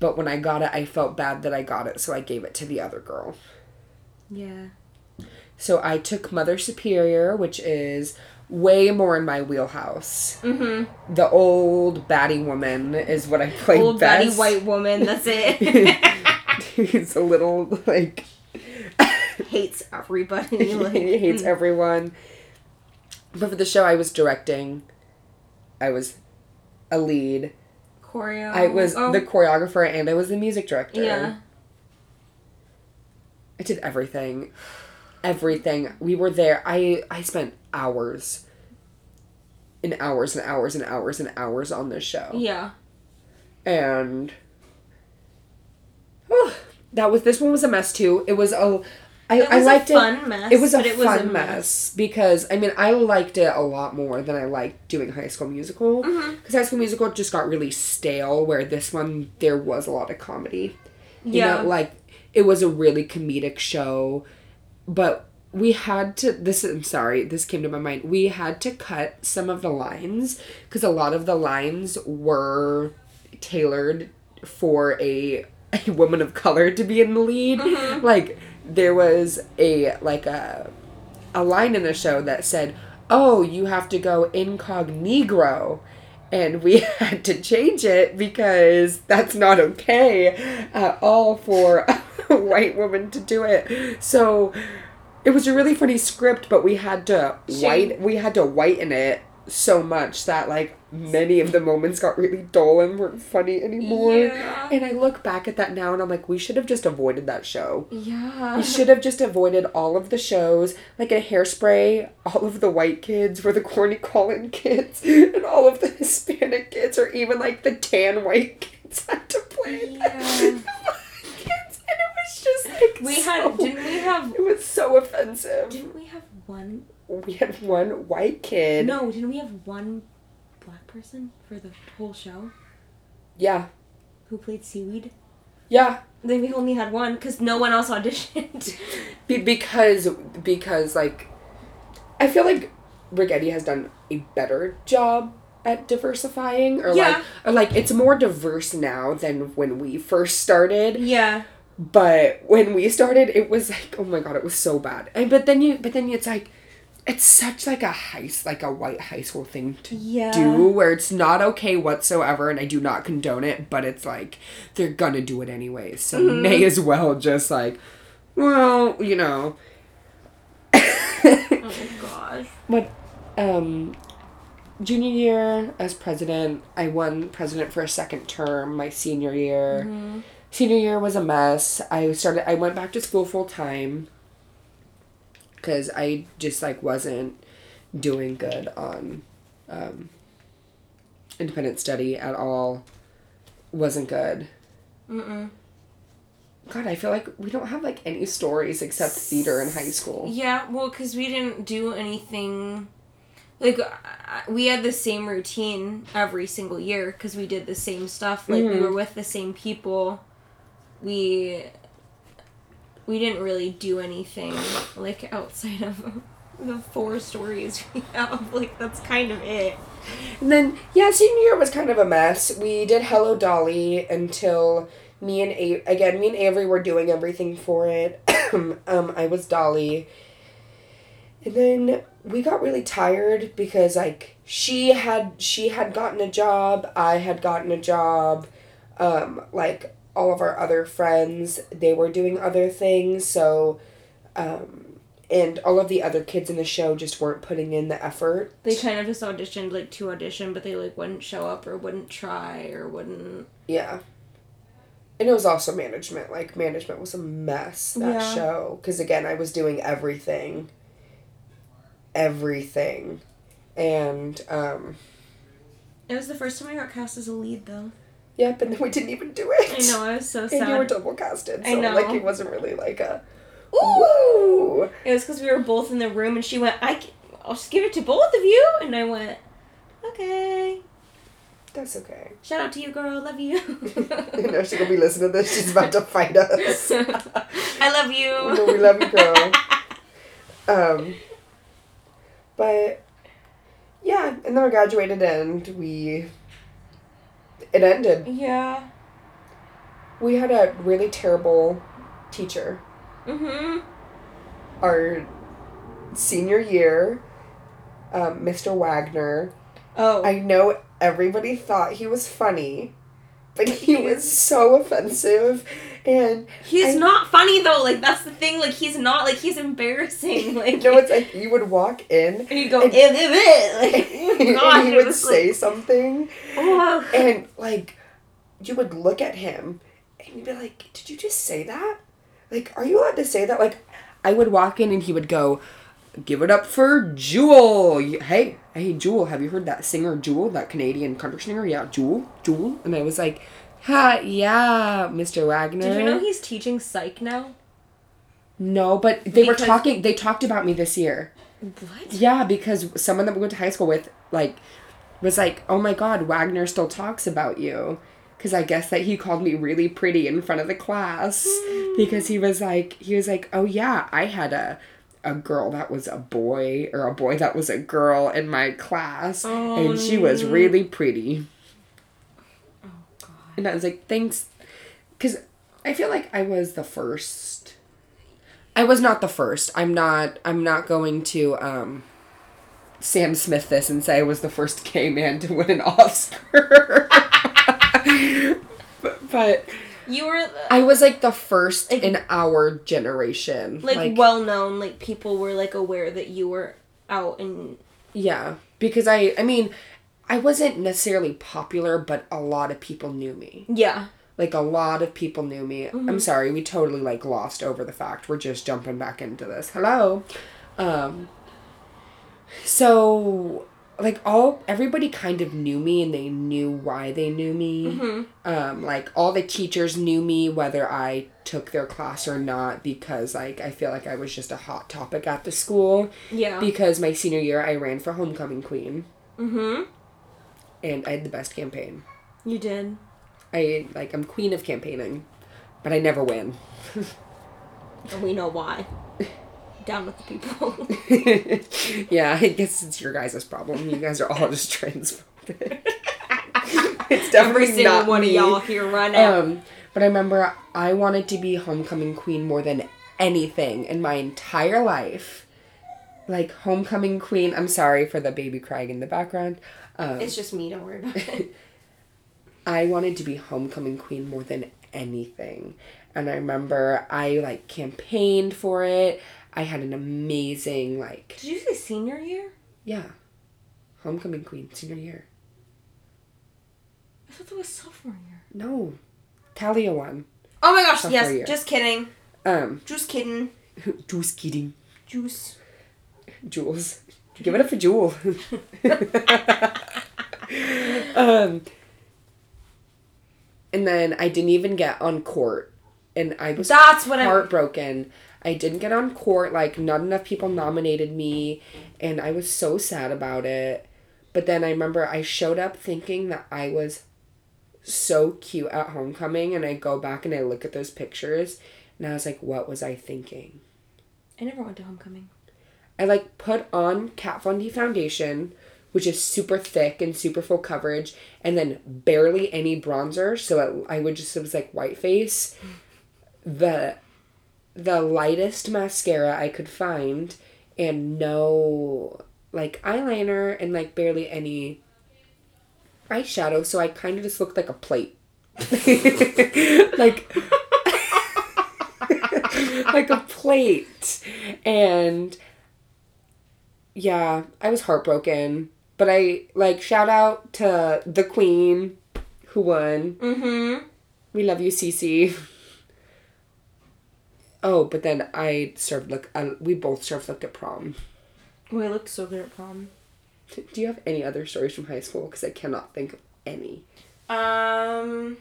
But when I got it, I felt bad that I got it, so I gave it to the other girl. Yeah. So I took Mother Superior, which is way more in my wheelhouse. Mm-hmm. The old batty woman is what I play Old best. baddie white woman. That's it. (laughs) He's a little like Hates everybody. (laughs) Like, hates mm. everyone. But for the show I was directing, I was a lead. Choreo. I was Oh, the choreographer and I was the music director. yeah. I did everything. Everything. We were there. I I spent hours and hours and hours and hours and hours on this show. Yeah. And oh, that was this one was a mess too. It was a I, It I liked a it. fun mess. It was a it was fun a mess because I mean I liked it a lot more than I liked doing High School Musical because Mhm. High School Musical just got really stale. Where this one there was a lot of comedy. You Yeah. know, like it was a really comedic show, but we had to. This I'm sorry, this came to my mind. We had to cut some of the lines because a lot of the lines were tailored for a (laughs) a woman of color to be in the lead. Mhm. Like there was a like a a line in the show that said, "Oh, you have to go incognito." And we (laughs) had to change it because that's not okay at all for a (laughs) white woman to do it. So it was a really funny script, but we had to white we had to whiten it so much that like many of the moments got really dull and weren't funny anymore. Yeah. And I look back at that now and I'm like, we should have just avoided that show. Yeah. We should have just avoided all of the shows, like a hairspray. All of the white kids were the Corny Collins kids, and all of the Hispanic kids, or even like the tan white kids, (laughs) had to play Yeah. (laughs) the kids, and it was just like We so- had didn't we have It was so offensive. didn't we have one (laughs) We had one white kid. No, didn't we have one black person for the whole show Yeah. who played seaweed? Yeah. Then we only had one because no one else auditioned. (laughs) Be- because because like I feel like Righetti has done a better job at diversifying or Yeah. like or like it's more diverse now than when we first started yeah. but when we started it was like oh my god it was so bad and but then you but then it's like it's such like a high like a white high school thing to Yeah. do where it's not okay whatsoever and I do not condone it but it's like they're gonna do it anyways so Mhm. may as well just like well you know (laughs) Oh gosh. but um junior year as president I won president for a second term my senior year Mhm. senior year was a mess I started I went back to school full time because I just like wasn't doing good on um, independent study at all. Wasn't good. Mm-mm. God, I feel like we don't have like any stories except theater in high school. Yeah, well, because we didn't do anything. Like, we had the same routine every single year because we did the same stuff. Like, we Mhm. were with the same people. We. We didn't really do anything, like, outside of (laughs) the four stories we have. Like, that's kind of it. And then yeah, senior year was kind of a mess. We did Hello Dolly until me and A- again me and Avery were doing everything for it. (coughs) um, I was Dolly. And then we got really tired because like she had she had gotten a job, I had gotten a job, um, like all of our other friends, they were doing other things, so um and all of the other kids in the show just weren't putting in the effort. They kind of just auditioned, like, to audition, but they, like, wouldn't show up or wouldn't try or wouldn't. Yeah. And it was also management. Like, management was a mess that Yeah. show. Because, again, I was doing everything. Everything. And, um, It was the first time I got cast as a lead, though. Yeah, and then we didn't even do it. I know, I was so sad. And you were double casted. I So, know. like, it wasn't really like a. Ooh! Woo! It was because we were both in the room, and she went, "I, I'll just give it to both of you," and I went, "Okay." That's okay. Shout out to you, girl. Love you. (laughs) you know, she's gonna be listening to this. She's about to fight us. (laughs) I love you. (laughs) No, we love you, girl. Um, but yeah, and then we graduated and we it ended. yeah. we had a really terrible teacher Mm-hmm. our senior year, um, Mr. Wagner. Oh. I know everybody thought he was funny, but he was so offensive, and he's I- not funny though. Like that's the thing. Like he's not. Like he's embarrassing. (laughs) Like you know, it's like you would walk in. and you go. and- (laughs) Like and (laughs) God, he would say like, something, oh. and like you would look at him, and you'd be like, "Did you just say that? Like, are you allowed to say that?" Like, I would walk in, and he would go, "Give it up for Jewel." Hey, hey, Jewel, have you heard that singer Jewel, that Canadian country singer? Yeah, Jewel, Jewel. And I was like, "Ha, yeah, Mr. Wagner." Did you know he's teaching psych now? no, but they were talking. They talked about me this year. What? Yeah, because someone that we went to high school with, like, was like, "Oh my God, Wagner still talks about you," because I guess that he called me really pretty in front of the class hmm. because he was like, he was like, "Oh yeah, I had a." A girl that was a boy, or a boy that was a girl in my class, Oh, and she was really pretty. Oh God. And I was like, thanks. Because I feel like I was the first. I was not the first. I'm not. I'm not going to um, Sam Smith this and say I was the first gay man to win an Oscar. (laughs) but, but You were I was like the first Like- in our generation. like, well known. Like people were like aware that you were out and yeah, because I. I mean, I wasn't necessarily popular, but a lot of people knew me. yeah. like a lot of people knew me i'm sorry we totally like lost over the fact we're just jumping back into this hello um so like all everybody kind of knew me and they knew why they knew me um like all the teachers knew me whether i took their class or not because like i feel like i was just a hot topic at the school Yeah. because my senior year i ran for homecoming queen mm-hmm. and i had the best campaign You did. i like i'm queen of campaigning but i never win And (laughs) we know why. Down with the people. (laughs) yeah, I guess it's your guys' problem. You guys are all just transphobic. (laughs) it's definitely Every single not one me. of y'all here right now. Um, but I remember I wanted to be homecoming queen more than anything in my entire life. Like homecoming queen. I'm sorry for the baby crying in the background. Um, it's just me. Don't worry about it. (laughs) I wanted to be homecoming queen more than anything. And I remember I like campaigned for it. I had an amazing like Did you say senior year? Yeah. Homecoming queen, senior year. I thought that was sophomore year. No. Talia won. Oh my gosh! Yes. year. Just kidding. Um, Just kidding. (laughs) Just kidding. Juice. Jules. Give it up for Jewel. (laughs) um, and then I didn't even get on court. And I was That's what I'm. I didn't get on court. Like, not enough people nominated me. And I was so sad about it. But then I remember I showed up thinking that I was so cute at homecoming. And I go back and I look at those pictures. And I was like, what was I thinking? I never went to homecoming. I like put on Kat Von D foundation, which is super thick and super full coverage, and then barely any bronzer. So it, I would just it was like white face. The the lightest mascara I could find, and no like eyeliner and like barely any eyeshadow. So I kind of just looked like a plate, (laughs) like (laughs) like a plate, and yeah, I was heartbroken. But I like shout out to the queen who won. Mm-hmm. We love you, Cece. (laughs) Oh, but then I served look. Uh, we both served looked at prom. We looked so good at prom. Do you have any other stories from high school? Because I cannot think of any. Um,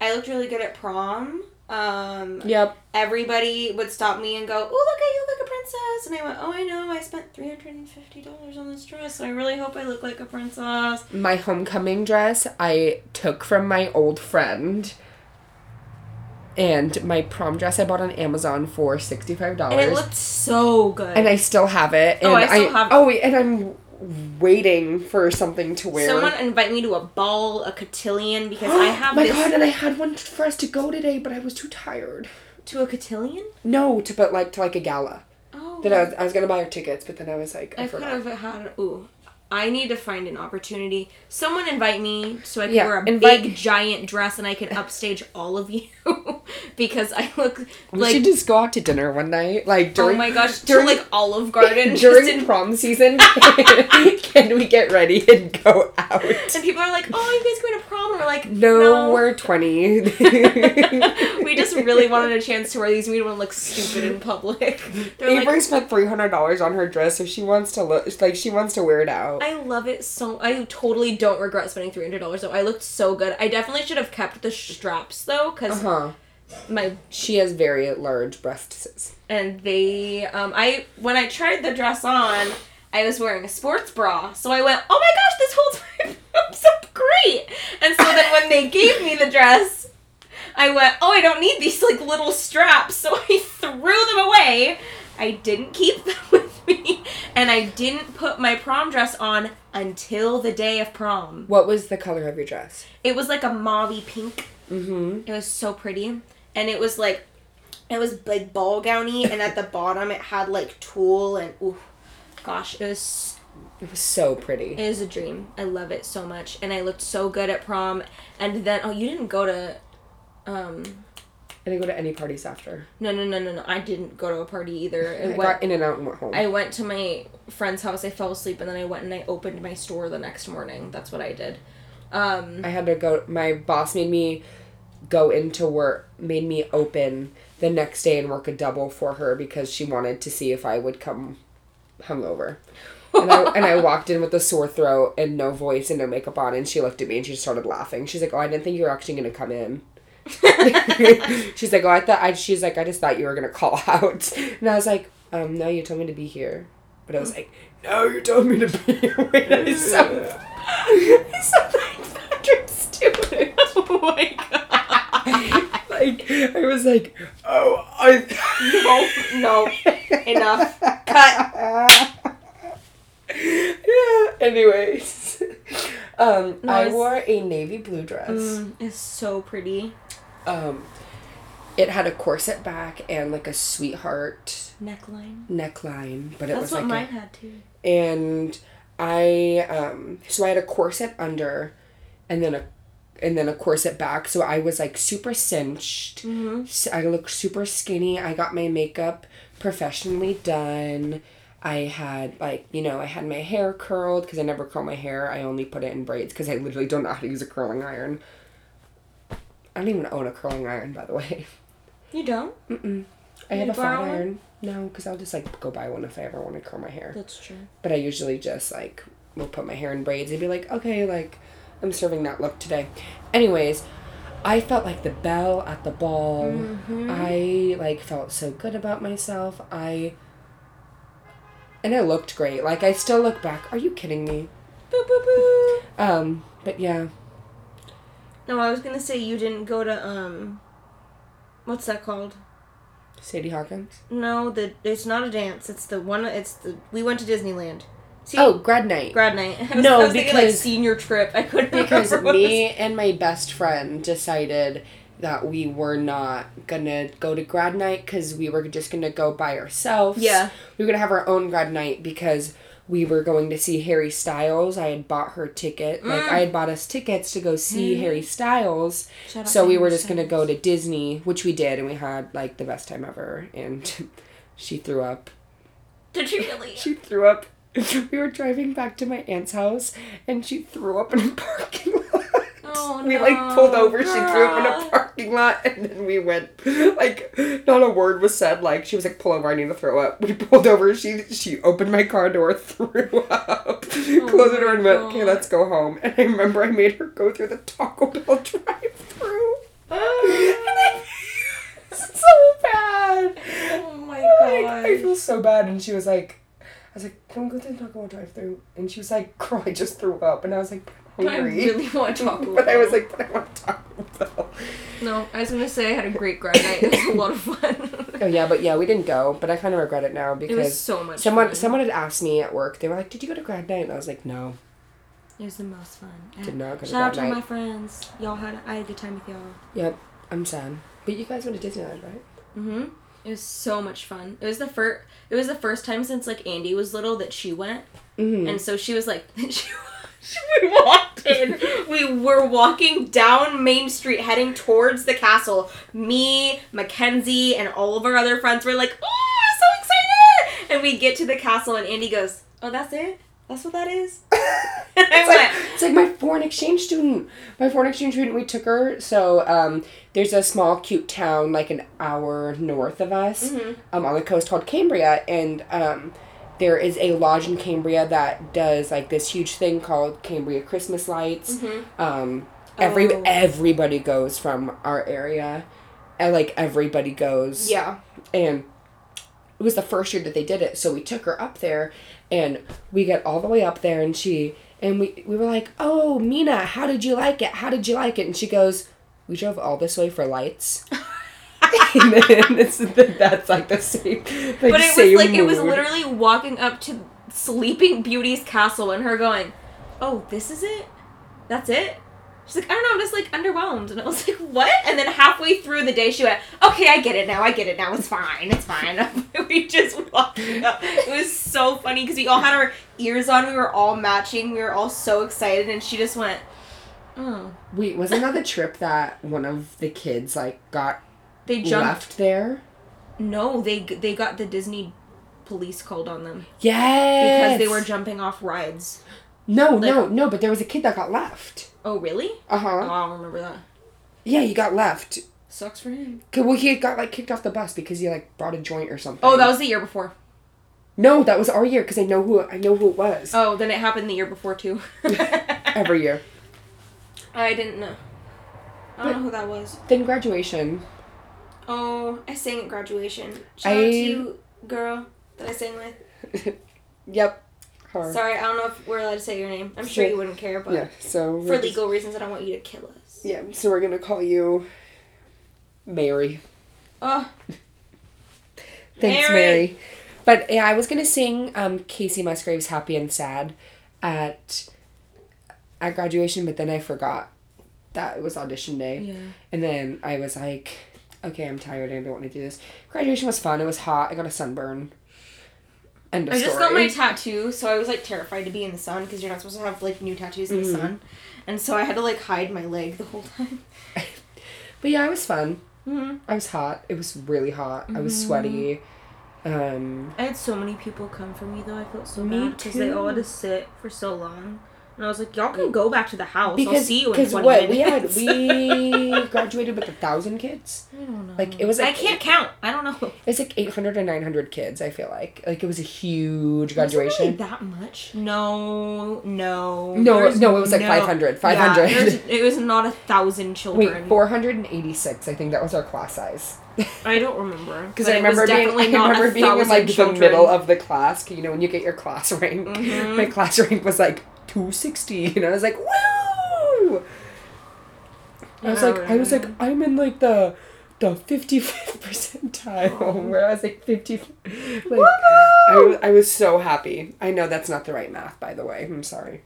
I looked really good at prom. Um, Yep. everybody would stop me and go, "Oh, look at you, look a princess!" And I went, "Oh, I know. I spent three hundred and fifty dollars on this dress. I really hope I look like a princess." My homecoming dress I took from my old friend. And my prom dress I bought on Amazon for sixty five dollars. It looked so good. and I still have it. Oh, and Oh, I still have- Oh, and I'm waiting for something to wear. Someone invite me to a ball, a cotillion, because I (gasps) have my this god, and I had one for us to go today, but I was too tired. to a cotillion. No, to but like to like a gala. Oh, Then I was, I was gonna buy her tickets, but then I was like, I, I could forgot. have had. Ooh, I need to find an opportunity. Someone invite me so I can Yeah, wear a invite- big giant dress and I can upstage all of you (laughs) because I look We like. should just go out to dinner one night, like oh during. Oh my gosh! during- to like Olive Garden, (laughs) during in- prom season. (laughs) can we get ready and go out? and people are like, "Oh, you guys going to prom?" And we're like, No, "No, we're twenty. we just really wanted a chance to wear these. We didn't want to look stupid in public." They're Avery like, spent three hundred dollars on her dress, so she wants to look like she wants to wear it out. I love it so. I totally don't regret spending three hundred dollars though. I looked so good. I definitely should have kept the straps though, because Uh huh. my She has very large breasts. and they um I when I tried the dress on, I was wearing a sports bra, so I went, oh my gosh, this holds my boobs up great. And so then when they gave me the dress, I went, oh, I don't need these like little straps, so I (laughs) threw them away. I didn't keep them and I didn't put my prom dress on until the day of prom. What was the color of your dress? It was like a mauvey pink. Mm-hmm. It was so pretty. And it was like it was like ball gowny and at the (laughs) bottom it had like tulle and ooh gosh, it was It was so pretty. it is a dream. I love it so much. And I looked so good at prom and then oh you didn't go to um I didn't go to any parties after. no no no no no I didn't go to a party either. I I went got in and out and went home. I went to my friend's house, I fell asleep and then I went and I opened my store the next morning. That's what I did. Um I had to go. My boss made me go into work, made me open the next day and work a double for her because she wanted to see if I would come hungover. And I, and I (laughs) walked in with a sore throat and no voice and no makeup on, and she looked at me and she just started laughing. She's like, "Oh, I didn't think you were actually gonna come in." (laughs) she's like, "Oh, I thought I." She's like, "I just thought you were gonna call out," and I was like, "Um, no, you told me to be here." But I was like, "No, you told me to be (laughs) here." Wait, I sound, I sound like Patrick Stewart. Oh my god. like I was like, oh, I. No, no. Enough. Cut. yeah. (laughs) Anyways, um, I wore a navy blue dress. Mm, it's so pretty. Um, it had a corset back and like a sweetheart Neckline. neckline, but it That's was what like mine a, had too. and I um so I had a corset under, and then a and then a corset back. So I was like super cinched. Mm-hmm. S- I looked super skinny. I got my makeup professionally done. I had like you know I had my hair curled because I never curl my hair. I only put it in braids because I literally don't know how to use a curling iron. I don't even own a curling iron, by the way. You don't? Mm-mm. I You have a flat one? iron. No, because I'll just like go buy one if I ever want to curl my hair. That's true. But I usually just like will put my hair in braids and be like, okay, like I'm serving that look today. Anyways, I felt like the belle at the ball. Mhm. I like felt so good about myself. I and I looked great. Like I still look back. Are you kidding me? Boo boo boo. Um, but yeah. No, I was gonna say you didn't go to um. What's that called? Sadie Hawkins. No, the it's not a dance. It's the one. It's the we went to Disneyland. See, Oh, grad night. grad night. (laughs) Was, No, was thinking like because- senior trip. I couldn't (laughs) because me and my best friend decided that we were not gonna go to grad night because we were just gonna go by ourselves. Yeah. We were gonna have our own grad night because we were going to see Harry Styles. I had bought her ticket. Like Mm. I had bought us tickets to go see Mm. Harry Styles. Shout So we were just gonna go to Disney, which we did, and we had like the best time ever. And (laughs) she threw up. Did you (laughs) really? She threw up. (laughs) We were driving back to my aunt's house, and she threw up in a parking lot. Oh, we like pulled no, over. She threw up in a parking lot, and then we went. Like not a word was said. Like she was like, "Pull over, I need to throw up." We pulled over. She she opened my car door, (laughs) threw up, oh closed the door, and went, Oh "Okay, let's go home." And I remember I made her go through the Taco Bell (laughs) drive-through. Ah. and (laughs) so bad. Oh my Like, god. I feel so bad. And she was like, I was like, don't go through the Taco Bell drive through? And she was like, girl, I just threw up. And I was like, I'm I hungry. really want Taco (laughs) but I was like, but I want Taco Bell. No, I was gonna say I had a great grad night. It was a lot of fun. (laughs) Oh yeah, but yeah, we didn't go, but I kind of regret it now It because was so much someone fun. someone had asked me at work. They were like, "Did you go to grad night?" And I was like, "No, It was the most fun. did not go to Shout out grad to night." my friends. Y'all had I had a good time with y'all. Yep, I'm sad. But you guys went to Disneyland, right? Mm-hmm. It was so much fun. It was the first. It was the first time since like Andy was little that she went, Mm-hmm. and so she was like, (laughs) she, we walked We were walking down Main Street, heading towards the castle. Me, Mackenzie, and all of our other friends were like, "Oh, I'm so excited!" And we get to the castle, and Andy goes, "Oh, that's it. That's what that is." (laughs) (laughs) It's like, it's like my foreign exchange student. My foreign exchange student, we took her. So um, there's a small, cute town like an hour north of us Mhm. um, on the coast called Cambria. And um, there is a lodge in Cambria that does like this huge thing called Cambria Christmas Lights. Mhm. Um, every Oh. Everybody goes from our area. And like everybody goes. "Yeah." And it was the first year that they did it so we took her up there and we get all the way up there and she and we, we were like oh mina how did you like it how did you like it and she goes we drove all this way for lights (laughs) (laughs) and then it's, that's like the same like But it same was like it was literally walking up to Sleeping Beauty's castle and her going, "Oh, this is it? That's it." She's like, "I don't know, I'm just like underwhelmed." And I was like, "What?" And then halfway through the day, she went, "Okay, I get it now. I get it now. It's fine. It's fine." (laughs) we just walked up. It was so funny because we all had our ears on. We were all matching. We were all so excited, and she just went, "Oh." wait wasn't that the trip that one of the kids like got They jumped. left there No, they they got the Disney police called on them yes because they were jumping off rides. no no no but there was a kid that got left Oh, really? uh-huh Oh, I don't remember that. yeah he got left Sucks for him. Well, he got like kicked off the bus because he like brought a joint or something. Oh, that was the year before. no, that was our year because I know who I know who it was Oh, then it happened the year before too. (laughs) every year. I didn't know. I don't But- know who that was. Then graduation. Oh, I sang at graduation. Shout out I- to you, girl, that I sang with. (laughs) Yep. Her. Sorry, I don't know if we're allowed to say your name. I'm sure you wouldn't care, but Yeah. So for just- legal reasons, I don't want you to kill us. Yeah. So we're gonna call you Mary. Oh, (laughs) Thanks, Mary. Mary. But yeah, I was gonna sing um, Kacey Musgraves' "Happy and Sad" at at graduation, but then I forgot that it was audition day. yeah. And then I was like, okay, I'm tired. I don't want to do this. Graduation was fun. It was hot. I got a sunburn. End of I story. just got my tattoo, so I was like terrified to be in the sun because you're not supposed to have like new tattoos in the Mhm. sun, and so I had to like hide my leg the whole time. (laughs) but yeah, it was fun. hmm I was hot. It was really hot. I was sweaty. Um, I had so many people come for me though. I felt so Me bad because they all had to sit for so long, and I was like, "Y'all can go back to the house. I'll see you in because twenty what we had minutes." we (laughs) (laughs) graduated with a thousand kids. I don't know. like, it was, I can't count. I don't know. (laughs) It's like 800 or 900 kids. I feel like like it was a huge Was it really graduation. that much? No, no. No, There's no, it was like no- 500, Yeah, 500. there's- it was not a thousand children. Wait, 486. I think that was our class size. I don't remember Because but I it was remember being, definitely I remember a being in like children. the middle of the class. You know, when you get your class rank, Mhm. my class rank was like 260, (laughs) and I was like, woo! I was like, I was like. I'm in like the the 55th (laughs) percentile, oh. (laughs) where I was like 50. Like, I, was- I was so happy. I know that's not the right math, by the way. I'm sorry.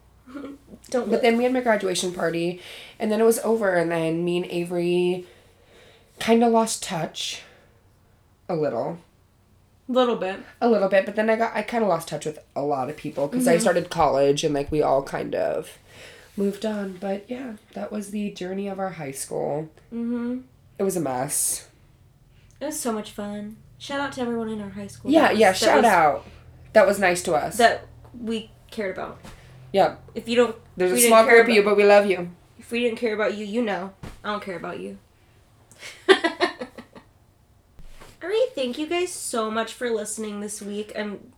Don't But then we had my graduation party, and then it was over, and then me and Avery kind of lost touch a little little bit. a little bit but then i got i kind of lost touch with a lot of people because i started college and like we all kind of moved on but yeah that was the journey of our high school Mm-hmm. it was a mess It was so much fun. Shout out to everyone in our high school. yeah was- yeah shout was- out that was nice to us that we cared about. yeah If you don't, there's a small group of you but we love you if we didn't care about you, you know, I don't care about you. (laughs) All right, thank you guys so much for listening this week. I'm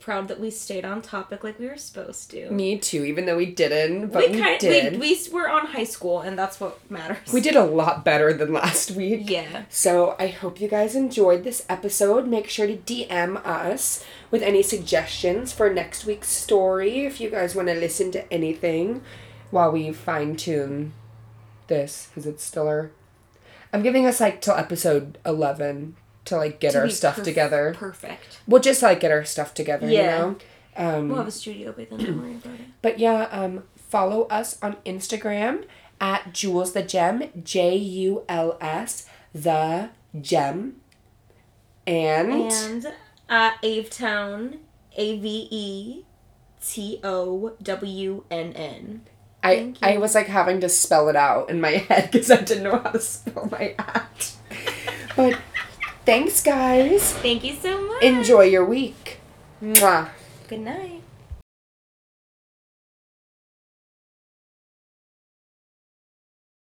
proud that we stayed on topic like we were supposed to. me too even though we didn't but we, kind did we, we were on high school, and that's what matters. we did a lot better than last week Yeah. So I hope you guys enjoyed this episode. Make sure to DM us with any suggestions for next week's story if you guys want to listen to anything while we fine tune this because it's still our. I'm giving us like till episode 11 to like get To our stuff perf- together. Perfect. We'll just like get our stuff together, Yeah. you know? Um, We'll have a studio by then. Don't worry about it. (clears throat) But yeah, um, follow us on Instagram at Jules the Gem, J U L S the Gem. And, And at Avetown, A V E T O W N N. I, I was like having to spell it out in my (laughs) head because I didn't know how to spell my at. (laughs) but thanks, guys. Thank you so much. Enjoy your week. Mwah. Good night.